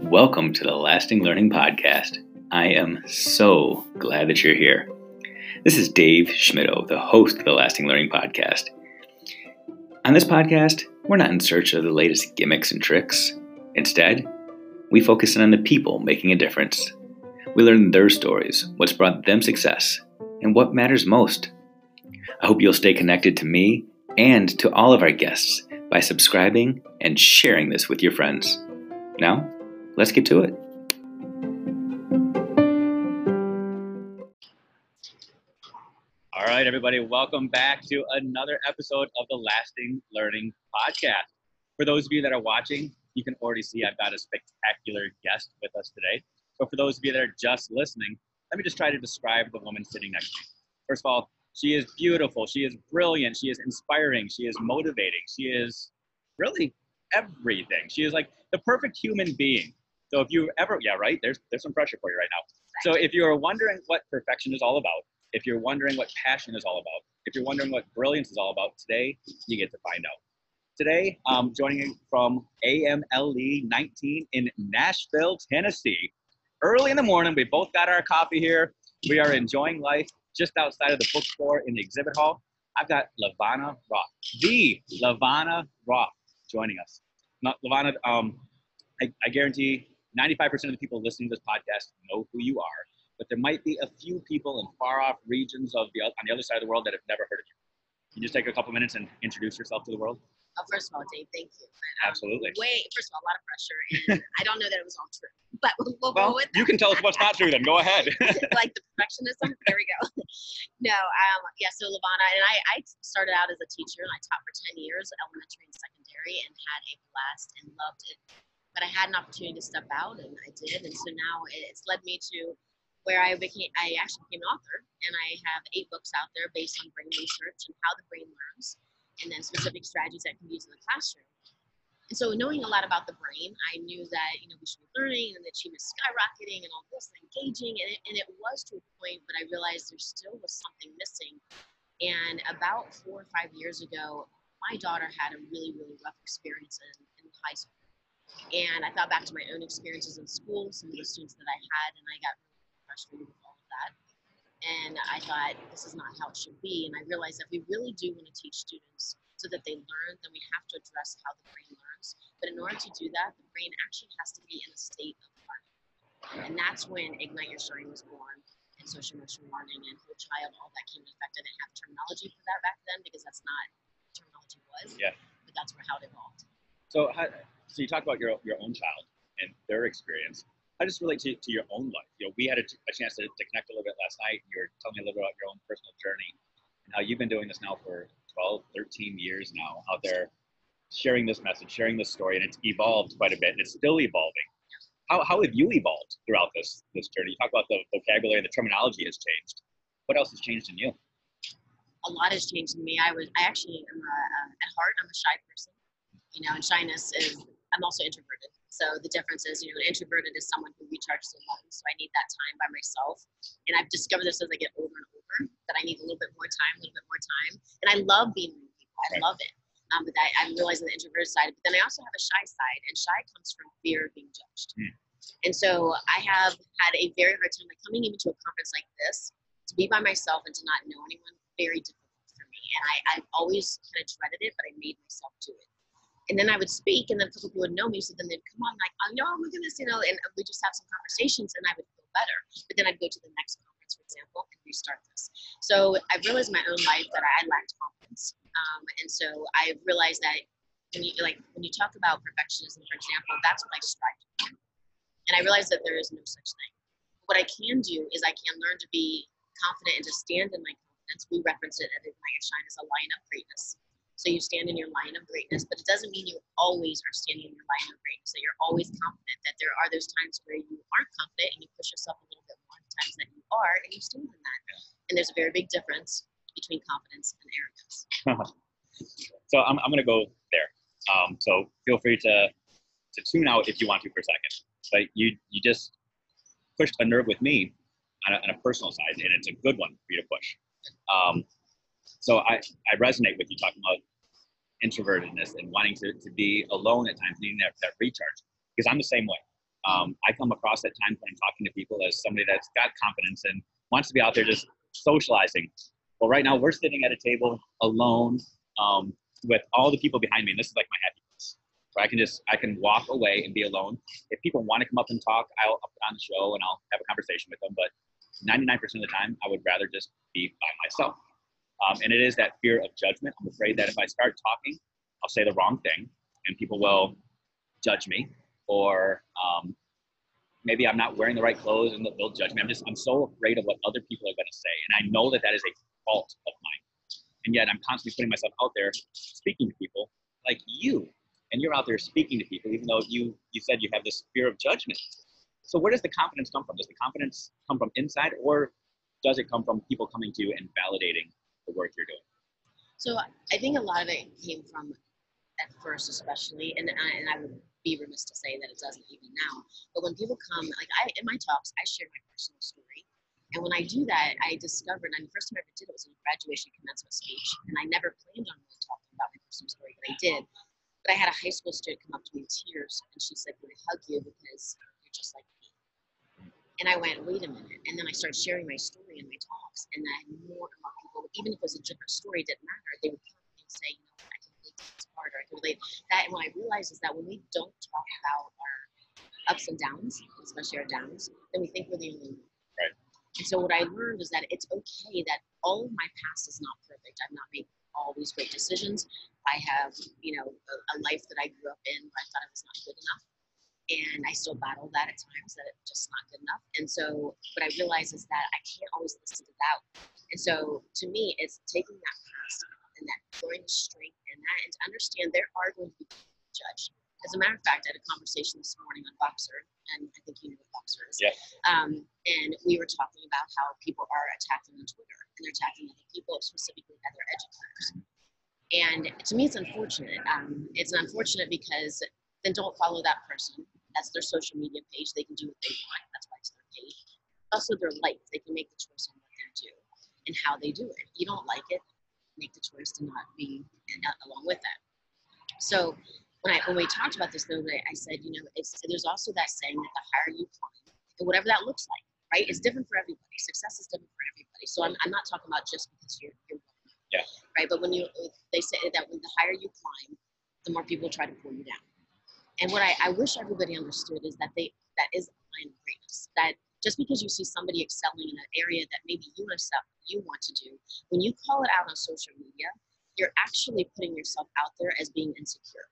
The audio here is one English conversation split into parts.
Welcome to the Lasting Learning Podcast. I am so glad that you're here. This is Dave Schmittou, the host of the Lasting Learning Podcast. On this podcast, we're not in search of the latest gimmicks and tricks. Instead, we focus in on the people making a difference. We learn their stories, what's brought them success, and what matters most. I hope you'll stay connected to me and to all of our guests by subscribing and sharing this with your friends. Now, let's get to it. All right, everybody, welcome back to another episode of the Lasting Learning Podcast. For those of you that are watching, you can already see I've got a spectacular guest with us today. But for those of you that are just listening, let me just try to describe the woman sitting next to me. First of all, she is beautiful. She is brilliant. She is inspiring. She is motivating. She is really everything. She is like the perfect human being. So if you ever, yeah, right, there's there's some pressure for you right now. So if you're wondering what perfection is all about, if you're wondering what passion is all about, if you're wondering what brilliance is all about, today you get to find out. Today, um, joining from AMLE 19 in Nashville, Tennessee. Early in the morning, we both got our coffee here. We are enjoying life just outside of the bookstore in the exhibit hall. I've got LaVonna Roth, the LaVonna Roth, joining us. Not LaVonna, um, I, I guarantee 95% of the people listening to this podcast know who you are but there might be a few people in far off regions of the on the other side of the world that have never heard of you. Can you just take a couple minutes and introduce yourself to the world? Oh, first of all, Dave, thank you. But, um, Absolutely. Wait, first of all, a lot of pressure, and I don't know that it was all true. But we'll, we'll well, go with you can tell us what's not true. Then go ahead. like the perfectionism. There we go. no, um, yeah. So LaVonna and I, I started out as a teacher, and I taught for ten years, elementary and secondary, and had a blast and loved it. But I had an opportunity to step out, and I did, and so now it's led me to where I became I actually became an author and I have eight books out there based on brain research and how the brain learns and then specific strategies that can be used in the classroom. And so knowing a lot about the brain, I knew that you know we should be learning and the achievement was skyrocketing and all this and engaging and it, and it was to a point, but I realized there still was something missing. And about four or five years ago, my daughter had a really, really rough experience in, in high school. And I thought back to my own experiences in school, some of the students that I had, and I got really frustrated with all of that. And I thought, this is not how it should be. And I realized that we really do want to teach students so that they learn, then we have to address how the brain learns. But in order to do that, the brain actually has to be in a state of learning. And that's when Ignite Your Shine was born and social emotional learning and whole child, all that came into effect. I didn't have terminology for that back then because that's not what terminology was. Yeah. But that's where how it evolved. So, how, so you talk about your, your own child and their experience how just relate to, to your own life? You know, we had a, a chance to, to, connect a little bit last night. You were telling me a little bit about your own personal journey and how you've been doing this now for 12, 13 years now out there sharing this message, sharing this story, and it's evolved quite a bit and it's still evolving. How, how have you evolved throughout this, this journey? You talk about the vocabulary and the terminology has changed. What else has changed in you? A lot has changed in me. I was, I actually am a, uh, at heart, I'm a shy person, you know, and shyness is, I'm also introverted. So the difference is, you know, an introverted is someone who recharges alone. So I need that time by myself. And I've discovered this as I get older and older that I need a little bit more time, a little bit more time. And I love being with people. I love it. Um, but I, I'm realizing the introverted side. But then I also have a shy side, and shy comes from fear of being judged. Mm. And so I have had a very hard time, like coming even to a conference like this, to be by myself and to not know anyone, very difficult for me. And I, I've always kind of dreaded it, but I made myself do it and then I would speak, and then people would know me. So then they'd come on, like, oh no, look at this, you know, and we just have some conversations, and I would feel better. But then I'd go to the next conference, for example, and restart this. So I realized in my own life that I lacked confidence, um, and so I realized that when you like when you talk about perfectionism, for example, that's what I strive do. And I realized that there is no such thing. What I can do is I can learn to be confident and to stand in my confidence. We reference it at Ignite Shine as a line of greatness. So you stand in your line of greatness, but it doesn't mean you always are standing in your line of greatness. That you're always confident. That there are those times where you aren't confident and you push yourself a little bit more. Times that you are, and you stand in that. And there's a very big difference between confidence and arrogance. so I'm, I'm going to go there. Um, so feel free to to tune out if you want to for a second. But you you just pushed a nerve with me on a, on a personal side, and it's a good one for you to push. Um, So I, I resonate with you talking about introvertedness and wanting to, to be alone at times, needing that, that recharge. Because I'm the same way. Um, I come across at times when I'm talking to people as somebody that's got confidence and wants to be out there just socializing. Well, right now we're sitting at a table alone um, with all the people behind me, and this is like my happy place. Where I can just I can walk away and be alone. If people want to come up and talk, I'll, put on the show and I'll have a conversation with them. But 99% of the time, I would rather just be by myself. Um, and it is that fear of judgment. I'm afraid that if I start talking, I'll say the wrong thing and people will judge me or um, maybe I'm not wearing the right clothes and they'll judge me. I'm just, I'm so afraid of what other people are going to say. And I know that that is a fault of mine. And yet I'm constantly putting myself out there speaking to people like you. And you're out there speaking to people, even though you, you said you have this fear of judgment. So where does the confidence come from? Does the confidence come from inside or does it come from people coming to you and validating the work you're doing? So I think a lot of it came from at first, especially, and I, and I would be remiss to say that it doesn't even now. But when people come, like I in my talks, I share my personal story, and when I do that, I discovered. And the first time I ever did it was in a graduation commencement speech, and I never planned on really talking about my personal story, but I did. But I had a high school student come up to me in tears, and she said, "Can I hug you because you're just like me?" And I went, "Wait a minute!" And then I started sharing my story in my talks, and I had more and more people, even if it was a different story, it didn't matter. They would come and say, "You know, I can relate to this part, or I can relate." That, and what I realized is that when we don't talk about our ups and downs, especially our downs, then we think we're the only one. Right. And so what I learned is that it's okay that all of my past is not perfect. I've not made all these great decisions. I have, you know, a, a life that I grew up in where I thought it was not good enough. And I still battle that at times that it's just not good enough. And so what I realize is that I can't always listen to that. And so to me, it's taking that past and that growing strength in that and to understand there are going to be judged. As a matter of fact, I had a conversation this morning on Voxer, and I think you know what Voxer is. Yeah. Um, and we were talking about how people are attacking on Twitter and they're attacking other people, specifically other educators. And to me, it's unfortunate. Um, it's unfortunate because then don't follow that person. That's their social media page. They can do what they want. That's why it's their page. Also, their life. They can make the choice on what they do and how they do it. If You don't like it, make the choice to not be along with that. So when I when we talked about this the other day, I said, you know, it's there's also that saying that the higher you climb, and whatever that looks like, right, it's different for everybody. Success is different for everybody. So I'm, I'm not talking about just because you're you're Yeah. right. But when you they say that when the higher you climb, the more people try to pull you down. And what I, I wish everybody understood is that they that is of greatness. That just because you see somebody excelling in an area that maybe you yourself you want to do, when you call it out on social media, you're actually putting yourself out there as being insecure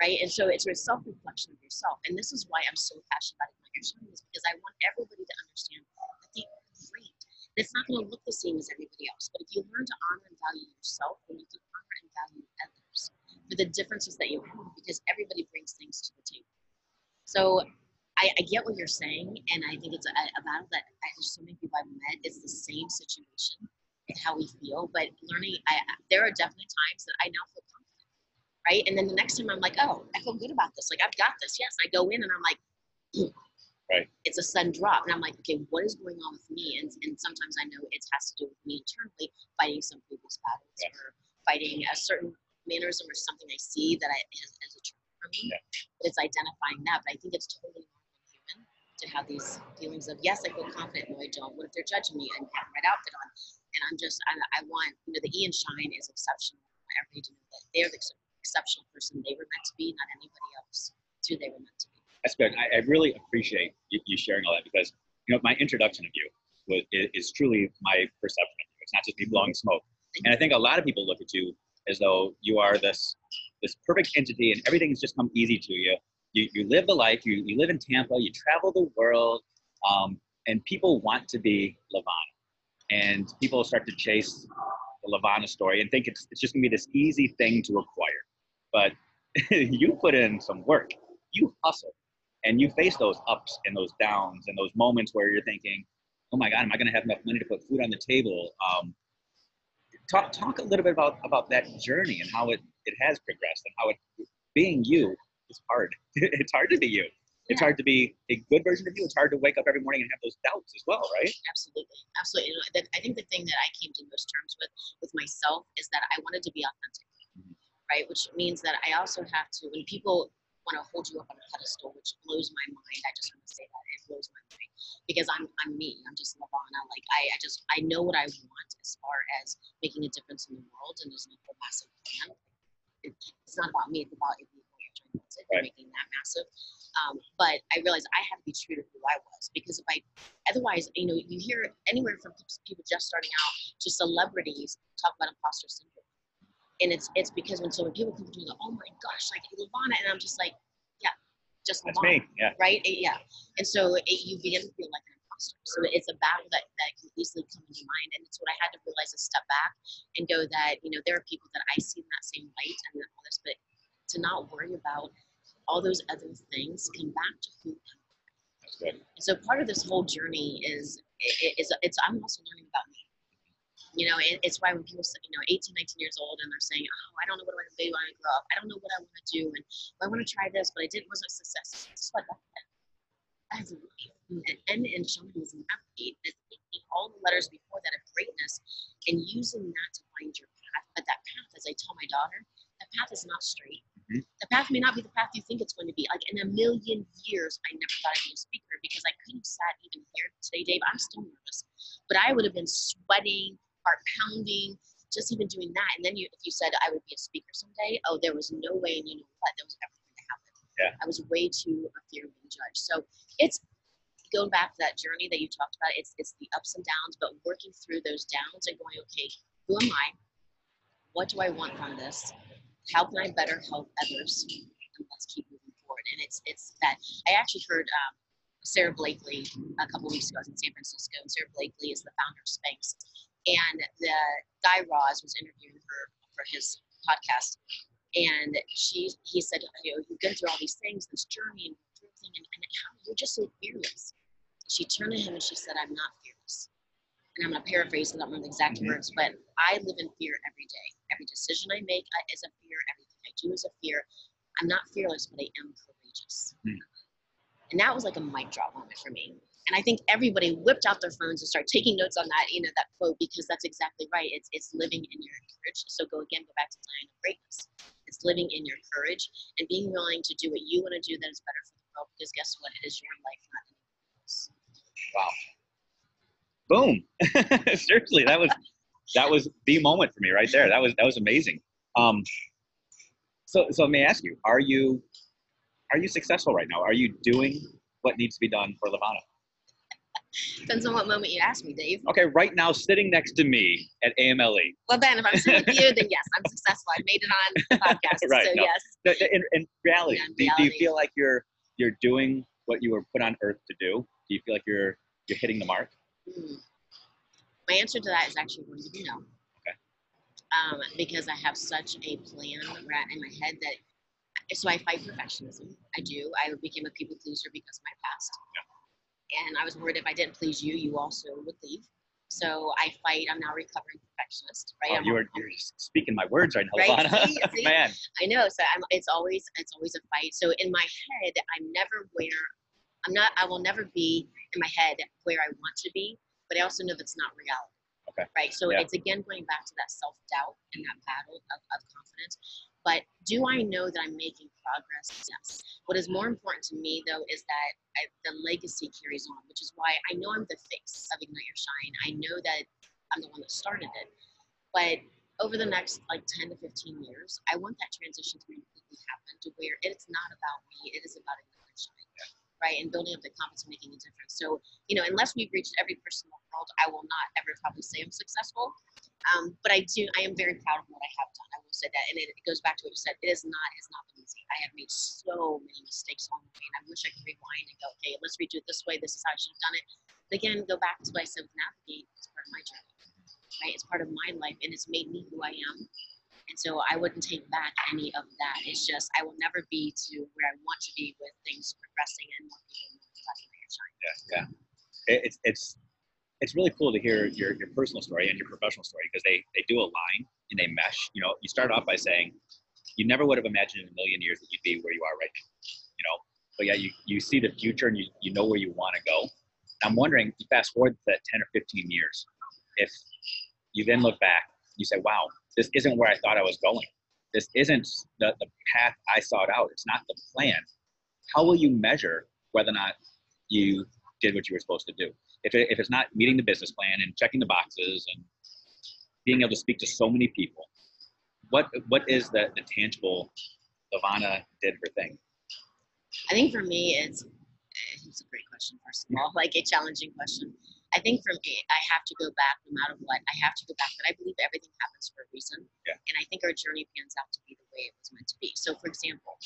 right? And so it's a self-reflection of yourself. And this is why I'm so passionate about Your Shine is because I want everybody to understand that they are great. It's not going to look the same as everybody else. But if you learn to honor and value yourself, then you can honor and value others for the differences that you have because everybody brings things to the table. So I, I get what you're saying, and I think it's a, a battle that I, there's so many people I've met. It's the same situation with how we feel, but learning. I, there are definitely times that I now feel confident, right? And then the next time I'm like, oh, I feel good about this. Like I've got this. Yes, I go in and I'm like, Right. It's a sudden drop, and I'm like, okay, what is going on with me? And and sometimes I know it has to do with me internally fighting some people's battles Yeah. or fighting a certain mannerism or something I see that I as, as a trigger for me. Yeah. But it's identifying that. But I think it's totally normal human to have these feelings of yes, I feel confident, no, I don't. What if they're judging me? I have the right outfit on, and I'm just I, I want you know the Ian Shine is exceptional. I want everybody to know that they're the exceptional person they were meant to be, not anybody else. It's who they were meant to be. That's good. I, I really appreciate you, you sharing all that because you know my introduction of you was is, is truly my perception of you. It's not just me blowing smoke. And I think a lot of people look at you as though you are this this perfect entity and everything's just come easy to you. You, you live the life. You, you live in Tampa. You travel the world, um, and people want to be LaVonna. And people start to chase the LaVonna story and think it's it's just gonna be this easy thing to acquire. But you put in some work. You hustle and you face those ups and those downs and those moments where you're thinking, "Oh my God, am I to have enough money to put food on the table?" Um, talk talk a little bit about about that journey and how it it has progressed and how it being you is hard. it's hard to be you. It's Yeah. hard to be a good version of you. It's hard to wake up every morning and have those doubts as well, right? Absolutely, absolutely. I think the thing that I came to most terms with with myself is that I wanted to be authentic, Mhm. right? Which means that I also have to. When people want to hold you up on a pedestal, which blows my mind, I just want to say that it blows my mind because I'm I'm me. I'm just LaVonna. Like I, I just I know what I want as far as making a difference in the world, and there's no massive plan. It, it's not about me. It's about if you're trying to Right. making that massive. Um, but I realized I had to be true to who I was because if I, otherwise, you know, you hear anywhere from people just starting out to celebrities talk about imposter syndrome, and it's it's because when so when people come to me, like, oh my gosh, like LaVonna, and I'm just like, just That's me. Yeah. right? It- yeah, and so it, you begin to feel like an imposter. So it's a battle that that can easily come in your mind, and it's what I had to realize is step back and go that you know there are people that I see in that same light and all this, but to not worry about all those other things, come back to who am That's good. and so part of this whole journey is i- is it's I'm also learning about me. You know, it, it's why when people say, you know, 18, 19 years old and they're saying, oh, I don't know what I want to be when I grow up. I don't know what I want to do. And I want to try this, but I didn't, wasn't a success. It's like, have. And in Shaman is navigate taking all the letters before that of greatness and using that to find your path. But that path, as I tell my daughter, that path is not straight. Mhm. The path may not be the path you think it's going to be. Like in a million years, I never thought I'd be a speaker because I couldn't have sat even here today, Dave. I'm still nervous, but I would have been sweating, heart pounding, just even doing that. And then you, if you said I would be a speaker someday, oh, there was no way, and you know what, that was ever going to happen. Yeah. I was way too afraid of being judged. So it's going back to that journey that you talked about. It's it's the ups and downs, but working through those downs and going, okay, who am I? What do I want from this? How can I better help others? And let's keep moving forward. And it's it's that I actually heard um, Sara Blakely a couple weeks ago. I was in San Francisco, and Sara Blakely is the founder of Spanx. And the Guy Raz was interviewing her for his podcast, and she he said, you know, you've been through all these things, this journey, and everything, and, and how you're just so fearless. She turned to him and she said, I'm not fearless. And I'm going to paraphrase, I don't remember the exact Mhm. words, but I live in fear every day. Every decision I make is a fear. Everything I do is a fear. I'm not fearless, but I am courageous. Mm. And that was like a mic drop moment for me. And I think everybody whipped out their phones and started taking notes on that, you know, that quote because that's exactly right. It's it's living in your courage. So go again, go back to design of greatness. It's living in your courage and being willing to do what you want to do that is better for the world. Because guess what? It is your life, not anyone else. Wow. Boom. Seriously, that was that was the moment for me right there. That was that was amazing. Um, so so let me ask you: Are you are you successful right now? Are you doing what needs to be done for LaVonna? Depends on what moment you ask me, Dave. Okay, right now, sitting next to me at AMLE. Well, then, if I'm sitting with you, then yes, I'm successful. I made it on the podcast. Right, so no. yes. In, in reality, Yeah, in do, do you feel like you're you're doing what you were put on Earth to do? Do you feel like you're you're hitting the mark? Mm. My answer to that is actually going to be no. Okay. Um, because I have such a plan in my head that so I fight perfectionism. I do. I became a people pleaser because of my past. And I was worried if I didn't please you, you also would leave. So I fight. I'm now a recovering perfectionist, right? Oh, you a- were you're speaking my words right now, Right, see, see? Man, I know. So I'm, it's always it's always a fight. So in my head, I'm never where I'm not. I will never be in my head where I want to be. But I also know that's not reality. Okay. Right. So Yeah. it's again going back to that self doubt and that battle of, of confidence. But do I know that I'm making progress? Yes. What is more important to me though is that I, the legacy carries on, which is why I know I'm the face of Ignite Your Shine. I know that I'm the one that started it. But over the next like 10 to 15 years, I want that transition to completely happen to where it's not about me, it is about Ignite Your Shine. Right, and building up the confidence and making a difference. So, you know, unless we've reached every person in the world, I will not ever probably say I'm successful. Um, but I do, I am very proud of what I have done. I will say that, and it, it goes back to what you said. It is not, it has not been easy. I have made so many mistakes along the way, and I wish I could rewind and go, okay, let's redo it this way. This is how I should have done it. But again, go back to what I said navigate. It's part of my journey, right? It's part of my life, and it's made me who I am. And so I wouldn't take back any of that. It's just I will never be to where I want to be with things progressing and more people knowing about yeah, yeah. It, it's it's it's really cool to hear your, your personal story and your professional story because they they do align and they mesh. You know, you start off by saying you never would have imagined in a million years that you'd be where you are right now. You know, but yeah, you, you see the future and you, you know where you want to go. I'm wondering, fast forward to that 10 or 15 years, if you then look back, you say, wow, this isn't where I thought I was going. This isn't the, the path I sought out. It's not the plan. How will you measure whether or not you did what you were supposed to do? If, it, if it's not meeting the business plan and checking the boxes and being able to speak to so many people, what what is the, the tangible LaVonna did her thing? I think for me, it's it's a great question. First of all, like a challenging question. I think for me, I have to go back no matter what. I have to go back, but I believe everything happens for a reason. Yeah. And I think our journey pans out to be the way it was meant to be. So, for example,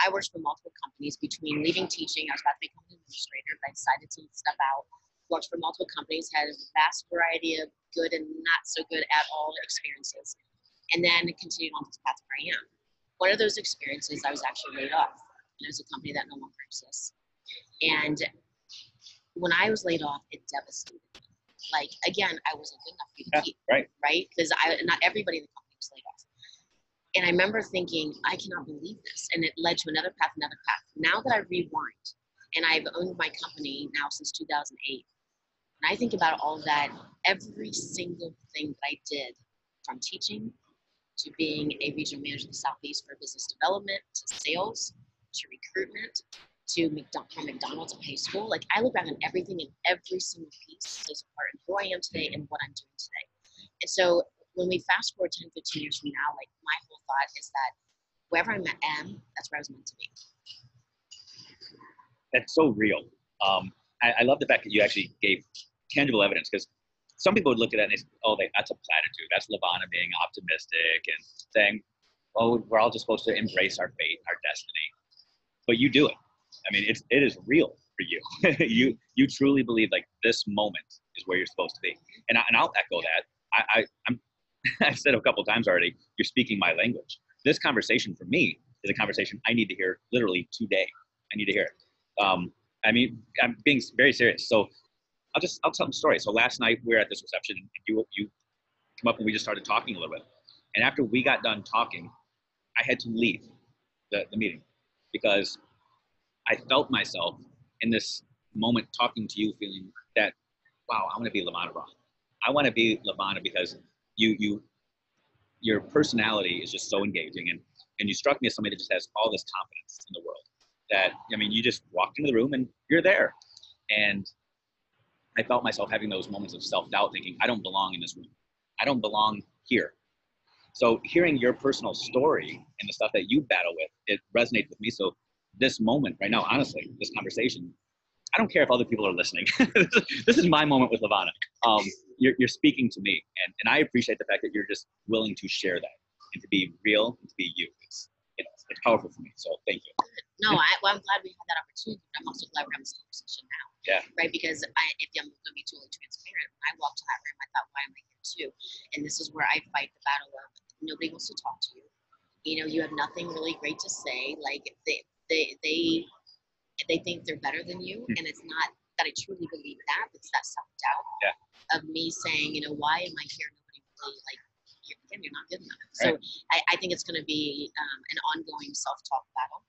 I worked for multiple companies between leaving teaching. I was about to become an administrator, but I decided to step out. Worked for multiple companies, had a vast variety of good and not so good at all experiences, and then continued on this path where I am. One of those experiences, I was actually laid off. And It was a company that no longer exists. And when I was laid off, it devastated me. Like again, I wasn't good enough for you to Yeah, keep, right. right? Because I not everybody in the company was laid off. And I remember thinking, I cannot believe this. And it led to another path, another path. Now that I rewind, and I've owned my company now since 2008, and I think about all that, every single thing that I did, from teaching to being a regional manager of the Southeast for business development to sales to recruitment to McDonald's, from McDonald's to high school. Like I look back on everything and every single piece plays a part in who I am today and what I'm doing today. And so when we fast forward 10, 15 years from now, like my whole thought is that wherever I am, that's where I was meant to be. That's so real. Um, I, I love the fact that you actually gave tangible evidence because some people would look at that and say, oh, they, that's a platitude. That's LaVonna being optimistic and saying, oh, we're all just supposed to embrace our fate, our destiny. But you do it. I mean, it's it is real for you. you you truly believe like this moment is where you're supposed to be, and I, and I'll echo that. I, I I'm I've said a couple times already. You're speaking my language. This conversation for me is a conversation I need to hear literally today. I need to hear it. Um, I mean, I'm being very serious. So I'll just I'll tell a story. So last night we were at this reception, and you you come up and we just started talking a little bit. And after we got done talking, I had to leave the, the meeting because I felt myself in this moment talking to you, feeling that, wow, I want to be LaVonna Roth. I want to be LaVonna because you you your personality is just so engaging and and you struck me as somebody that just has all this confidence in the world that I mean you just walked into the room and you're there. And I felt myself having those moments of self-doubt thinking, I don't belong in this room. I don't belong here. So hearing your personal story and the stuff that you battle with, it resonates with me. So this moment right now, honestly, this conversation, I don't care if other people are listening. this is my moment with LaVonna. Um, you're, you're speaking to me, and, and I appreciate the fact that you're just willing to share that and to be real and to be you. It's, it's, it's powerful for me. So thank you. No, I, well, I'm glad we had that opportunity, but I'm also glad we're having this conversation now. Yeah. Right? Because I, if I'm going to be totally transparent, when I walked to that room, I thought, why am I here too? And this is where I fight the battle of nobody wants to talk to you. You know, you have nothing really great to say. Like they, they, they, they think they're better than you, Hmm. and it's not that I truly believe that. It's that self doubt Yeah. of me saying, you know, why am I here? Nobody really like. You're, again, you're not good enough. So I, I think it's going to be um, an ongoing self talk battle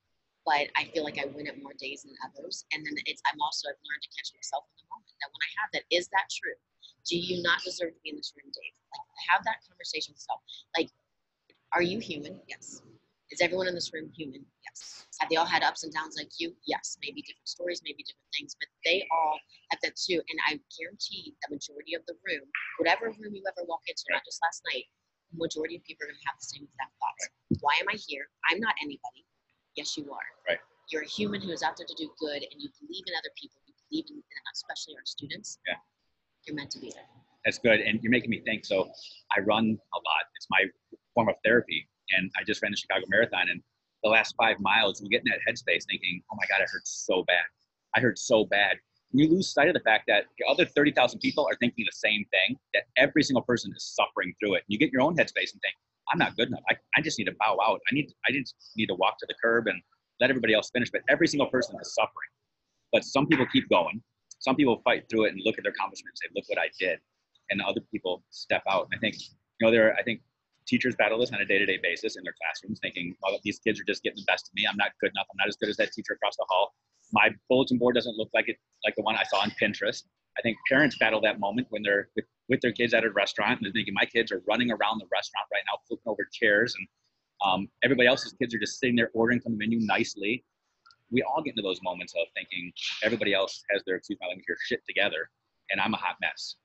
but I feel like I win it more days than others. And then it's I'm also I've learned to catch myself in the moment that when I have that, is that true? Do you not deserve to be in this room, Dave? Like have that conversation with yourself. Like, are you human? Yes. Is everyone in this room human? Yes. Have they all had ups and downs like you? Yes. Maybe different stories, maybe different things, but they all have that too. And I guarantee the majority of the room, whatever room you ever walk into, not just last night, the majority of people are gonna have the same exact thoughts. Why am I here? I'm not anybody. Yes, you are. Right. You're a human who is out there to do good, and you believe in other people. You believe in, in especially our students. Yeah. You're meant to be there. That's good. And you're making me think. So I run a lot. It's my form of therapy. And I just ran the Chicago Marathon. And the last five miles, you get in that headspace thinking, oh my God, I hurt so bad. I hurt so bad. You lose sight of the fact that the other 30,000 people are thinking the same thing, that every single person is suffering through it. And you get your own headspace and think, I'm not good enough. I, I just need to bow out. I need I just need to walk to the curb and let everybody else finish. But every single person is suffering. But some people keep going. Some people fight through it and look at their accomplishments and say, look what I did. And other people step out. And I think, you know, there are, I think teachers battle this on a day-to-day basis in their classrooms, thinking, "Well, these kids are just getting the best of me. I'm not good enough. I'm not as good as that teacher across the hall. My bulletin board doesn't look like it like the one I saw on Pinterest." I think parents battle that moment when they're with, with their kids at a restaurant and they're thinking, "My kids are running around the restaurant right now, flipping over chairs, and um, everybody else's kids are just sitting there ordering from the menu nicely." We all get into those moments of thinking everybody else has their excuse my language here shit together, and I'm a hot mess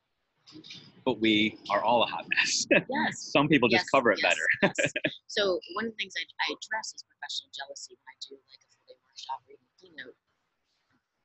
but we are all a hot mess. Yes. Some people just Yes, cover it yes, better. yes. So one of the things I, I address is professional jealousy when I do like a full day workshop or even a keynote.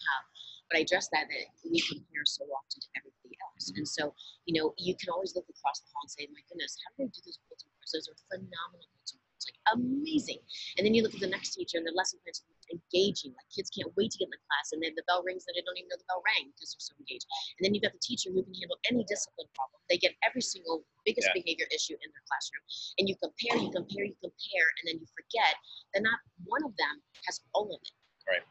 Uh, but I address that that we compare so often to everybody else, and so you know you can always look across the hall and say, "My goodness, how do they do those bulletin boards? Those are phenomenal bulletin boards, like amazing." And then you look at the next teacher and their lesson plans are engaging, like kids can't wait to get in the class, and then the bell rings and they don't even know the bell rang because they're so engaged. And then you've got the teacher who can handle any discipline problem. They get every single biggest Yeah. behavior issue in their classroom. And you compare, you compare, you compare, and then you forget that not one of them has all of it. Right.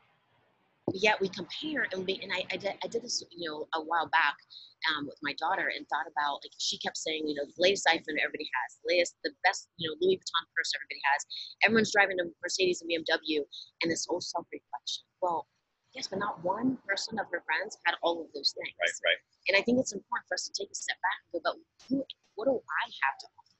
Yet we compare, and we, and I, I, did, I did this, you know, a while back um, with my daughter, and thought about like she kept saying, you know, the latest iPhone everybody has, the latest, the best, you know, Louis Vuitton purse everybody has. Everyone's driving a Mercedes and BMW, and this whole self-reflection. Well, yes, but not one person of her friends had all of those things. right, right. And I think it's important for us to take a step back and go, but who, what do I have to offer?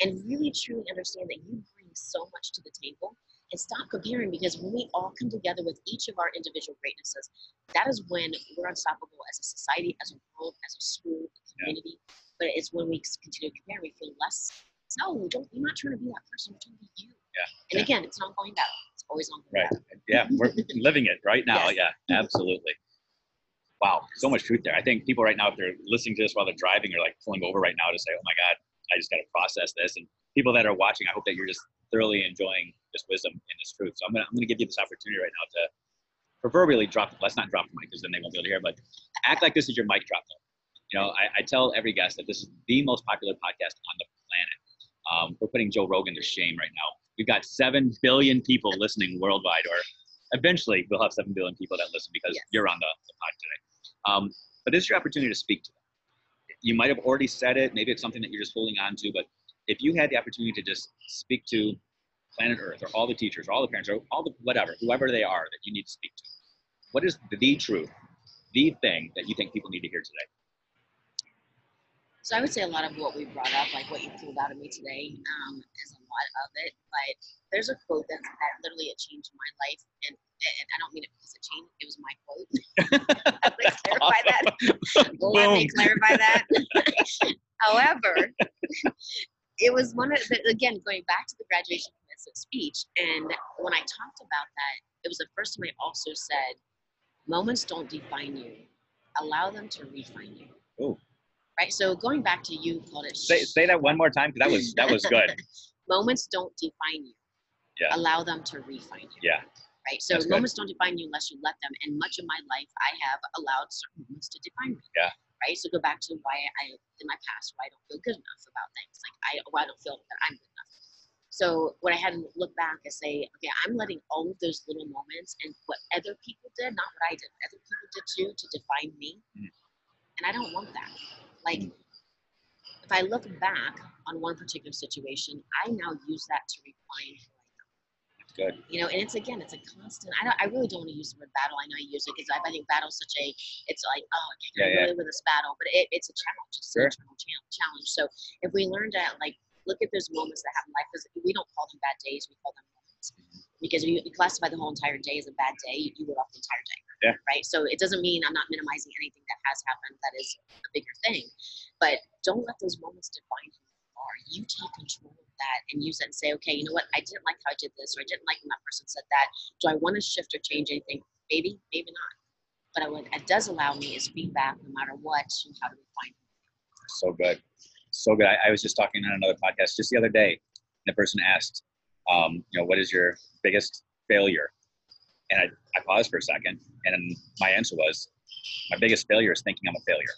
And really truly understand that you bring so much to the table and stop comparing because when we all come together with each of our individual greatnesses, that is when we're unstoppable as a society, as a world, as a school, a community. But it's when we continue to compare, we feel less. No, we don't, you're not trying to be that person, you're trying to be you. Yeah, And yeah. again, it's an ongoing battle. It's always ongoing Right. battle. Yeah, we're living it right now. Yes. Yeah, absolutely. Wow, so much truth there. I think people right now, if they're listening to this while they're driving, are like pulling over right now to say, "Oh my God, I just got to process this." And people that are watching, I hope that you're just thoroughly enjoying this wisdom and this truth. So I'm gonna I'm gonna give you this opportunity right now to proverbially drop. Let's not drop the mic because then they won't be able to hear. But act like this is your mic drop. Though. You know, I, I tell every guest that this is the most popular podcast on the planet. Um, we're putting Joe Rogan to shame right now. We've got seven billion people listening worldwide, or eventually we'll have seven billion people that listen because Yes. you're on the, the pod today. Um, but this is your opportunity to speak to them. You might have already said it. Maybe it's something that you're just holding on to. But if you had the opportunity to just speak to planet Earth, or all the teachers, or all the parents, or all the whatever, whoever they are that you need to speak to, what is the truth, the thing that you think people need to hear today? So I would say a lot of what we brought up, like what you pulled out of me today, um, is lot of it. But there's a quote that, that literally it changed my life, and, and I don't mean it because it changed. It was my quote. Clarify that. Let me clarify that. However, it was one of the, again going back to the graduation commencement speech, and when I talked about that, it was the first time I also said, "Moments don't define you; allow them to refine you." Ooh. Right. So going back to you called it. Say, say that one more time because that was that was good. Moments don't define you. Yeah. Allow them to refine you. Yeah. Right. So That's good. moments don't define you unless you let them. And much of my life, I have allowed certain moments to define me. Yeah. Right. So go back to why I in my past why I don't feel good enough about things. Like I why I don't feel that I'm good enough. So when I had to look back and say, okay, I'm letting all of those little moments and what other people did, not what I did, other people did too, to define me. Mm. And I don't want that. Like if I look back on one particular situation, I now use that to refine who I am. That's good. You know, and it's again, it's a constant. I don't. I really don't want to use the word battle. I know I use it because I, I think battle is such a. It's like oh, I can't Yeah, yeah. really with this battle, but it, it's a challenge. It's Sure. an internal challenge. So if we learn to like look at those moments that happen in life, because we don't call them bad days, we call them moments. Mm-hmm. Because if you you classify the whole entire day as a bad day, you would off the entire day. Yeah. Right. So it doesn't mean I'm not minimizing anything that has happened that is a bigger thing, but don't let those moments define who you are. You take control of that and use it and say, okay, you know what? I didn't like how I did this, or I didn't like when that person said that. Do I want to shift or change anything? Maybe, maybe not. But I, what it does allow me is feedback no matter what and how to refine. So good. So good. I, I was just talking on another podcast just the other day. And the person asked, um, you know, what is your biggest failure? And I, I paused for a second, and my answer was, my biggest failure is thinking I'm a failure.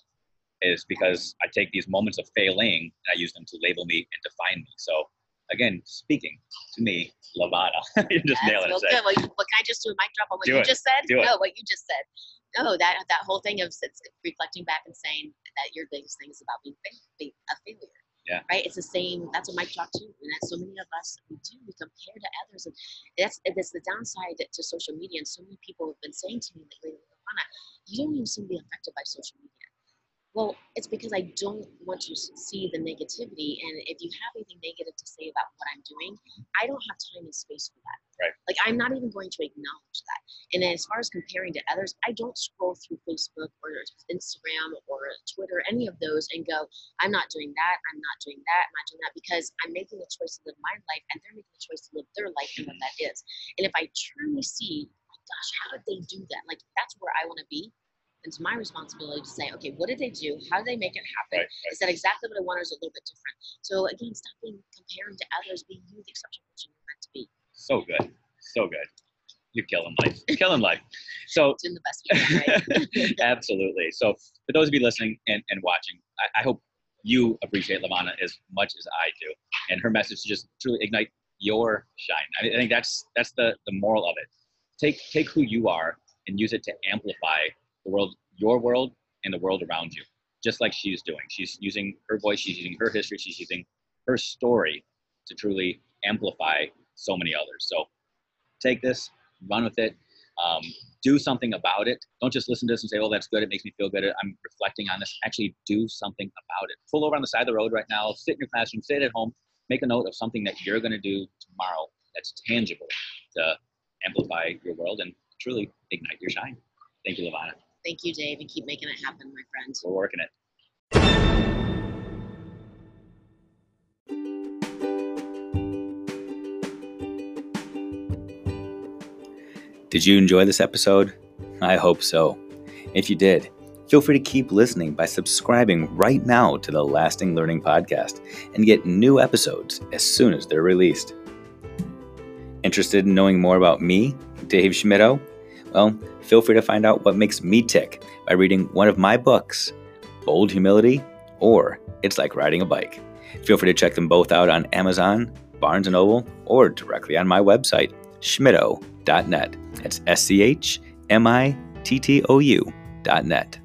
Is because I take these moments of failing and I use them to label me and define me. So again, speaking to me, LaVonna. You're just That's nailing it. well, good. Well, you, what can I just do a mic drop on what Do you it. just said? Do it. no, what you just said. No, that that whole thing of it's reflecting back and saying that your biggest thing is about being, being a failure. Yeah. Right. It's the same. That's what Mike talked to, and that's so many of us we do. We compare to others, and that's that's the downside to social media. And so many people have been saying to me lately, you don't even seem to be affected by social media. Well, it's because I don't want to see the negativity. And if you have anything negative to say about what I'm doing, I don't have time and space for that. Right. Like, I'm not even going to acknowledge that. And as far as comparing to others, I don't scroll through Facebook or Instagram or Twitter, any of those, and go, I'm not doing that. I'm not doing that. I'm not doing that because I'm making a choice to live my life and they're making a choice to live their life and what that is. And if I truly see, my gosh, how did they do that? Like, that's where I want to be it's my responsibility to say, okay, what did they do? How did they make it happen? Right, right. Is that exactly what I want, or is it a little bit different? So again, stop being comparing to others, being you, the exception person you're meant to be. So good, so good. You're killing life. You're killing life. So Doing the best can, right? absolutely. So for those of you listening and, and watching, I, I hope you appreciate LaVonna as much as I do, and her message to just truly ignite your shine. I, I think that's that's the the moral of it. Take take who you are and use it to amplify the world, your world, and the world around you, just like she's doing. She's using her voice, she's using her history, she's using her story to truly amplify so many others. So take this, run with it, um, do something about it. Don't just listen to this and say, oh, that's good, it makes me feel good, I'm reflecting on this. Actually, do something about it. Pull over on the side of the road right now, sit in your classroom, sit at home, make a note of something that you're going to do tomorrow that's tangible to amplify your world and truly ignite your shine. Thank you, LaVonna. Thank you, Dave, and keep making it happen, my friend. We're working it. Did you enjoy this episode? I hope so. If you did, feel free to keep listening by subscribing right now to the Lasting Learning Podcast and get new episodes as soon as they're released. Interested in knowing more about me, Dave Schmittou? Well, feel free to find out what makes me tick by reading one of my books, Bold Humility or It's Like Riding a Bike. Feel free to check them both out on Amazon, Barnes & Noble, or directly on my website, schmittou.net. That's S-C-H-M-I-T-T-O-U dot net.